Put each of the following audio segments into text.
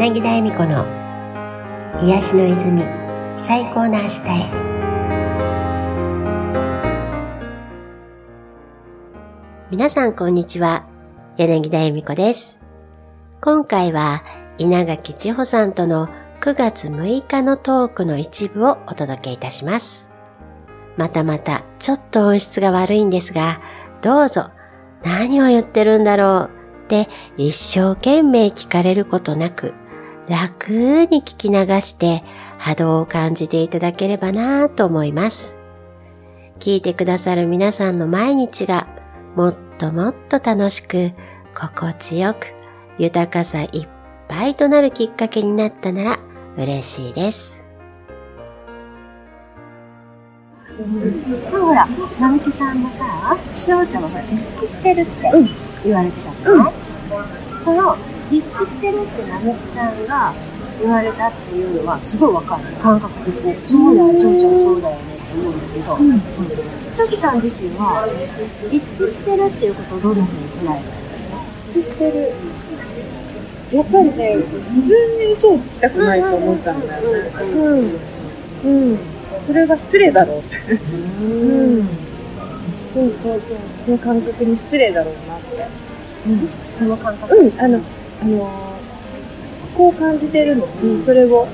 柳田恵美子の癒しの泉最高の明日へ。皆さんこんにちは。柳田恵美子です。今回は稲垣千穂さんとの9月6日のトークの一部をお届けいたします。またまたちょっと音質が悪いんですがどうぞ何を言ってるんだろうって一生懸命聞かれることなく楽に聞き流して波動を感じていただければなと思います。聞いてくださる皆さんの毎日がもっともっと楽しく心地よく豊かさいっぱいとなるきっかけになったなら嬉しいです。ほら、並木さんもさ、視聴者は一致してるって言われてたじゃない、うん、その一致してるって並木さんが言われたっていうのはすごいわかる。感覚的に。そうだよちょうちゃんそうだよねって思うんだけど、うん。うん、チョキさん自身は一致してるっていうことをどんなふうに捉える一致してる。やっぱりね自分に嘘をつきたくないと思っちゃうんだよね。うん、うん、それが失礼だろうって。うん。そうそうそう。その感覚に失礼だろうなって、うん、その感覚。うん。あのあのこう感じてるのに、それを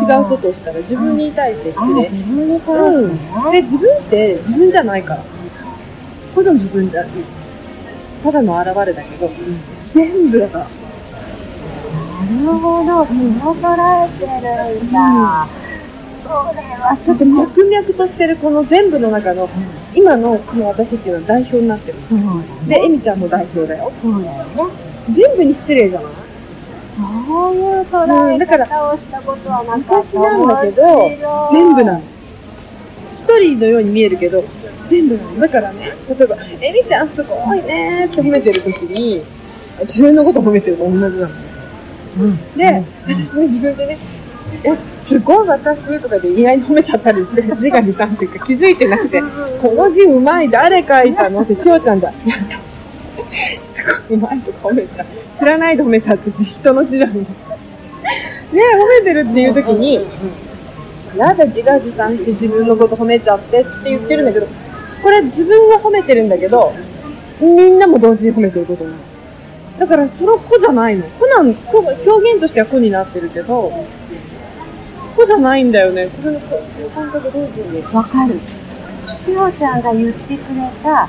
違うことをしたら自分に対して失礼。自分に対して、うん、で、自分って自分じゃないから。この自分だ。ただの現れだけど、うん、全部だから。なるほど、そう捉えてるんだ。それはだって脈々としてるこの全部の中の、今のこの私っていうのは代表になってる。そうだね。で、エミちゃんも代表だよ。そうだよね。全部に失礼じゃない？そういう捉え方をしたことはなかった私なんだけど、全部なの。一人のように見えるけど、全部なの。だからね、例えば、エリちゃんすごいねって褒めてるときに、自分のこと褒めてると同じなの。うん、で、うん、私ね、自分でね、え、すごい私とかで意外に褒めちゃったりして、自画自賛っていうか気づいてなくて、この字うまい、誰書いたの？って、千代ちゃんだ。いや、私すごいうまいとか褒めた。知らないで褒めちゃって人の字だもん。ね褒めてるっていう時に、やだ自画自賛して自分のこと褒めちゃってって言ってるんだけど、これ自分は褒めてるんだけど、みんなも同時に褒めてることなの。だからその子じゃないの。子なん、子表現としては子になってるけど、子じゃないんだよね。これの感覚どういうふうわかる。しおちゃんが言ってくれた、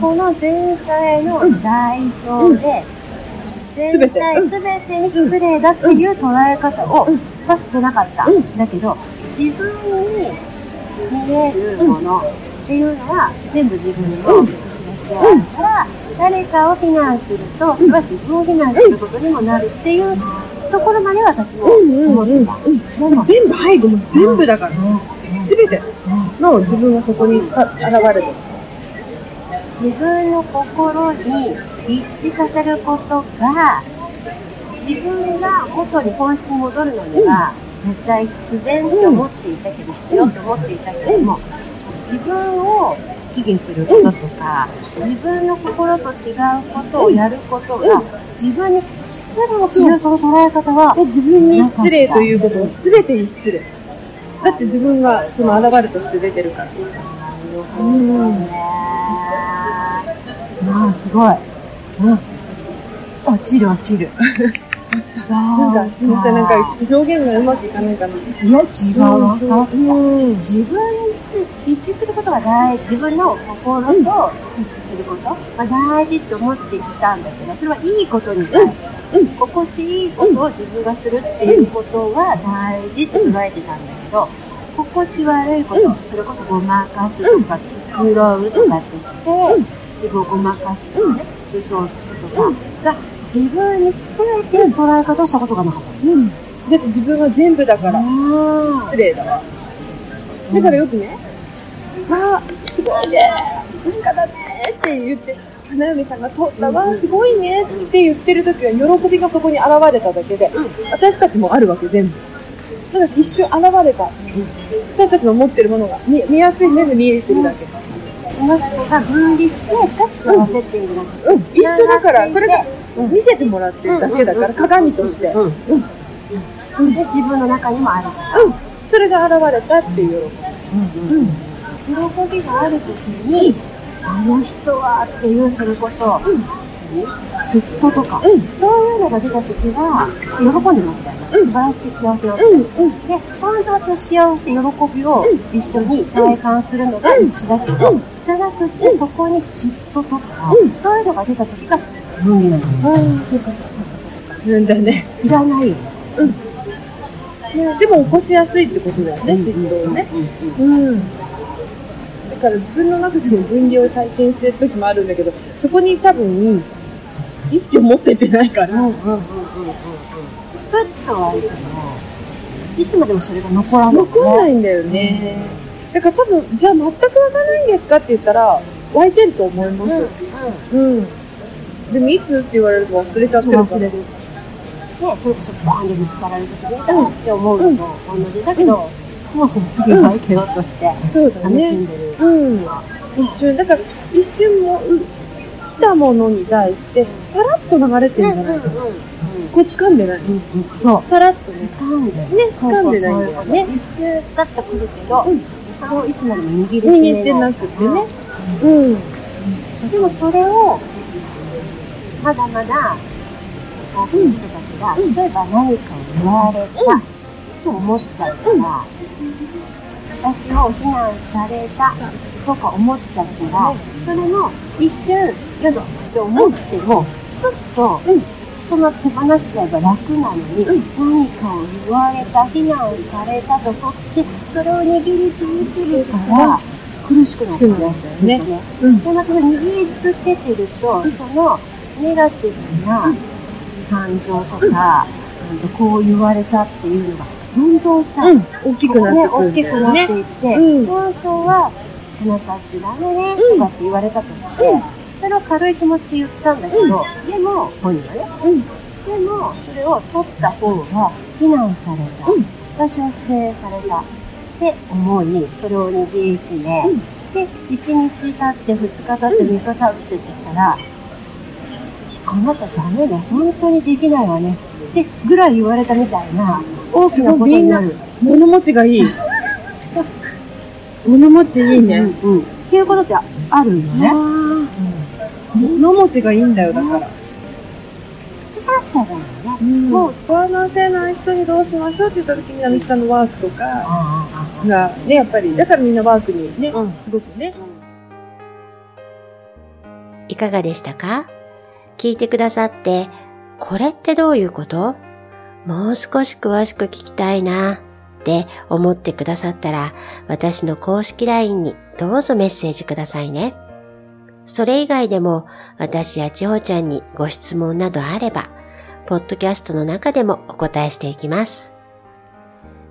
この全体の代表で、全体すべてに失礼だっていう捉え方をはしてなかった。だけど、自分に見えるものっていうのは全部自分の映し出しであるから、誰かを非難すると、それは自分を非難することにもなるっていうところまで私も思ってた。全部背後も全部だから、すべての自分がそこに現れてる。自分の心に一致させることが自分が元に本質に戻るのには、絶対必然って思っていたけど、必要と思っていたけども、自分を卑下することとか、自分の心と違うことをやることが、自分に失礼するその捉え方は、自分に失礼ということを全てに失礼。だって自分がこの現れとして出てるから。なるほどね。ああ、すごい。うん。落ちる落ちる。落ちた。なんか、すみません、なんか、表現がうまくいかないかな。いや、違う。うん、自分に一致することが大事。自分の心と一致することが大事って思っていたんだけど、それはいいことに対して、うん、心地いいことを自分がするっていうことが大事って捉えてたんだけど、心地悪いこと、それこそごまかすとか、繕うとかってして、自分をごまかすとかね、嘘をつくとかが、自分に失礼っていう捉え方をしたことがなかった。うん。だって自分は全部だから、失礼だわ。だからよくね、わあ、すごいね、文化だねって言って、花嫁さんが通ったわ、すごいねって言ってる時は喜びがそこに現れただけで、私たちもあるわけ、全部。だから一瞬現れた。私たちの持ってるものが見見やすい目で見えてるだけ。この人が分離して、幸せっていうのが、うん、一緒だから、それが見せてもらってるだけだから、鏡として。うん。で、自分の中にもある。うん。それが現れたっていう喜び。うん。喜びがあるときに、あの人はっていう、それこそ、嫉妬とか、うん。そういうのが出たときは、喜んでるわけだよね。うん素晴らしい幸せを。うん。うん。で、本当はその幸せ、喜びを一緒に体感するのが一致だけど、うんじゃなくて、そこに嫉妬とか、うんそういうのが出たときが、無理なの。ああ、そうかそうかそうか。うんだね。いらないよね。ねでも起こしやすいってことだよね、嫉妬をね。うん。だから自分の中でも分離を体験してる時もあるんだけど、そこに多分、意識を持ってってないから。うんうんうんうんうんっと湧いても、いつまでもそれが残らない、ね。残んないんだよね。だから多分、じゃあ全く湧かないんですかって言ったら、湧いてると思います。うんうん。うん。でも、いつって言われると忘れちゃってるから。忘れる。ね、それこそバーンでぶつかられた時に、うんって思うのと同じだけど、もうその次は生けようとして楽しね。んでる。うん。一瞬、だから、一瞬もたものに対して、さらっと流れてるんじゃないかな。こう掴んでない。そう。さらっとね。掴んでね掴んでないんだよね一瞬だってくるけど、うんそれをいつまでも握りしめ握ってなくてね。うん。でもそれを、まだまだ、こういう人たちが、例えば何かを言われたと思っちゃうから、私を非難されたとか思っちゃったら、それの一瞬、やだって思っても、スッと、その手放しちゃえば楽なのに、何かを言われた、非難されたとかって、それを握り続けるから、苦しくなってね、ずっとね。うん。で、またその握り続けてると、そのネガティブな感情とか、うんとこう言われたっていうのが、どんどんさ、うん。大きくなって。いって、うん本当は、あなたってダメね、うんとかって言われたとして、それを軽い気持ちで言ったんだけど、でも、本人はね、うん。でも、それを取った方が非難された。うん私は否定された。って思い、それを握りしめ、うんで、1日経って、2日経って、3日経ってってしたら、あなたダメね、本当にできないわね。ってぐらい言われたみたいな、大きなことになる。物持ちがいい。物持ちいいね。うんうん。っていうことってあるよね。物持ちがいいんだよ、だから。手放しちゃえばいいよね。もう、不安せない人にどうしましょうって言った時に、並木さんのワークとかああ、が、ね、やっぱり、だからみんなワークにね、うんすごくね。いかがでしたか？聞いてくださって、これってどういうこと？もう少し詳しく聞きたいなって思ってくださったら、私の公式 LINE にどうぞメッセージくださいね。それ以外でも、私や千穂ちゃんにご質問などあれば、ポッドキャストの中でもお答えしていきます。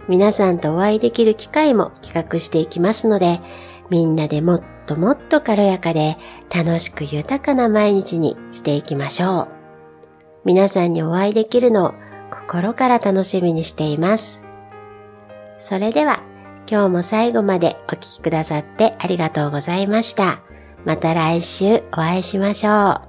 皆さんとお会いできる機会も企画していきますので、みんなでもっともっと軽やかで楽しく豊かな毎日にしていきましょう。皆さんにお会いできるのを心から楽しみにしています。それでは今日も最後までお聴きくださってありがとうございました。また来週お会いしましょう。